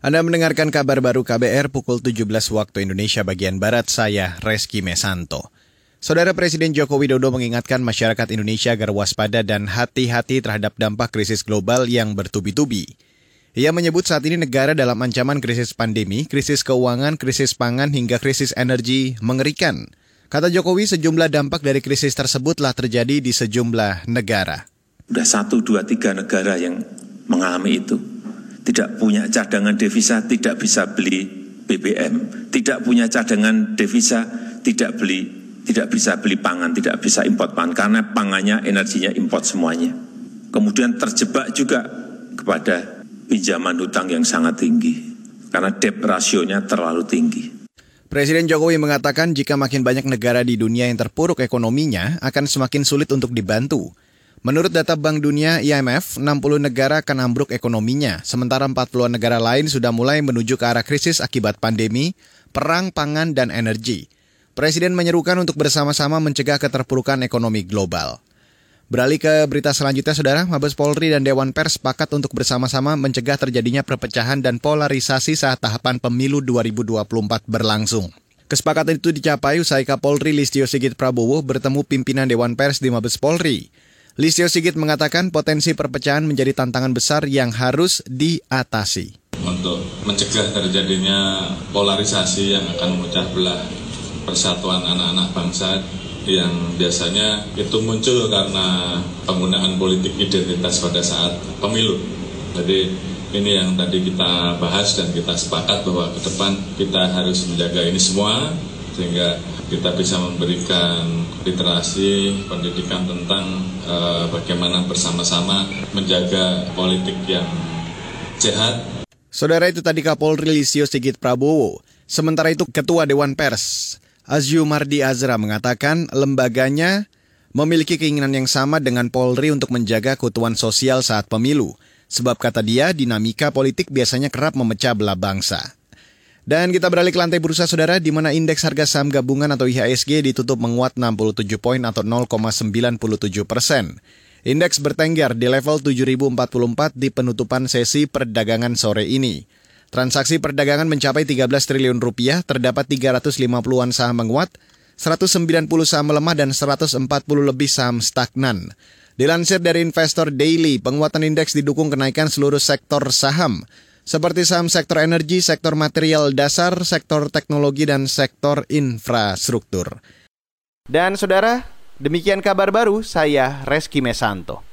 Anda mendengarkan kabar baru KBR pukul 17 waktu Indonesia bagian Barat, saya Reski Mesanto. Saudara Presiden Joko Widodo mengingatkan masyarakat Indonesia agar waspada dan hati-hati terhadap dampak krisis global yang bertubi-tubi. Ia menyebut saat ini negara dalam ancaman krisis pandemi, krisis keuangan, krisis pangan, hingga krisis energi mengerikan. Kata Jokowi, sejumlah dampak dari krisis tersebut telah terjadi di sejumlah negara. Sudah satu, dua, tiga negara yang mengalami itu tidak punya cadangan devisa, tidak bisa beli BBM, tidak punya cadangan devisa, tidak beli, tidak bisa beli pangan, tidak bisa import pangan karena pangannya energinya import semuanya. Kemudian terjebak juga kepada pinjaman hutang yang sangat tinggi karena debt rasionya terlalu tinggi. Presiden Jokowi mengatakan jika makin banyak negara di dunia yang terpuruk ekonominya akan semakin sulit untuk dibantu. Menurut data Bank Dunia IMF, 60 negara akan ambruk ekonominya, sementara 40 negara lain sudah mulai menuju ke arah krisis akibat pandemi, perang, pangan, dan energi. Presiden menyerukan untuk bersama-sama mencegah keterpurukan ekonomi global. Beralih ke berita selanjutnya, Saudara, Mabes Polri dan Dewan Pers sepakat untuk bersama-sama mencegah terjadinya perpecahan dan polarisasi saat tahapan pemilu 2024 berlangsung. Kesepakatan itu dicapai usai Kapolri Listio Sigit Prabowo bertemu pimpinan Dewan Pers di Mabes Polri. Listio Sigit mengatakan potensi perpecahan menjadi tantangan besar yang harus diatasi. Untuk mencegah terjadinya polarisasi yang akan memecah belah persatuan anak-anak bangsa yang biasanya itu muncul karena penggunaan politik identitas pada saat pemilu. Jadi ini yang tadi kita bahas dan kita sepakat bahwa ke depan kita harus menjaga ini semua sehingga kita bisa memberikan literasi pendidikan tentang uh, bagaimana bersama-sama menjaga politik yang sehat. Saudara itu tadi Kapolri Lisio Sigit Prabowo. Sementara itu Ketua Dewan Pers Azyu Mardi Azra mengatakan lembaganya memiliki keinginan yang sama dengan Polri untuk menjaga keutuhan sosial saat pemilu. Sebab kata dia, dinamika politik biasanya kerap memecah belah bangsa. Dan kita beralih ke lantai bursa saudara di mana indeks harga saham gabungan atau IHSG ditutup menguat 67 poin atau 0,97 persen. Indeks bertengger di level 7044 di penutupan sesi perdagangan sore ini. Transaksi perdagangan mencapai 13 triliun rupiah, terdapat 350-an saham menguat, 190 saham melemah dan 140 lebih saham stagnan. Dilansir dari investor Daily, penguatan indeks didukung kenaikan seluruh sektor saham seperti saham sektor energi, sektor material dasar, sektor teknologi, dan sektor infrastruktur. Dan saudara, demikian kabar baru saya Reski Mesanto.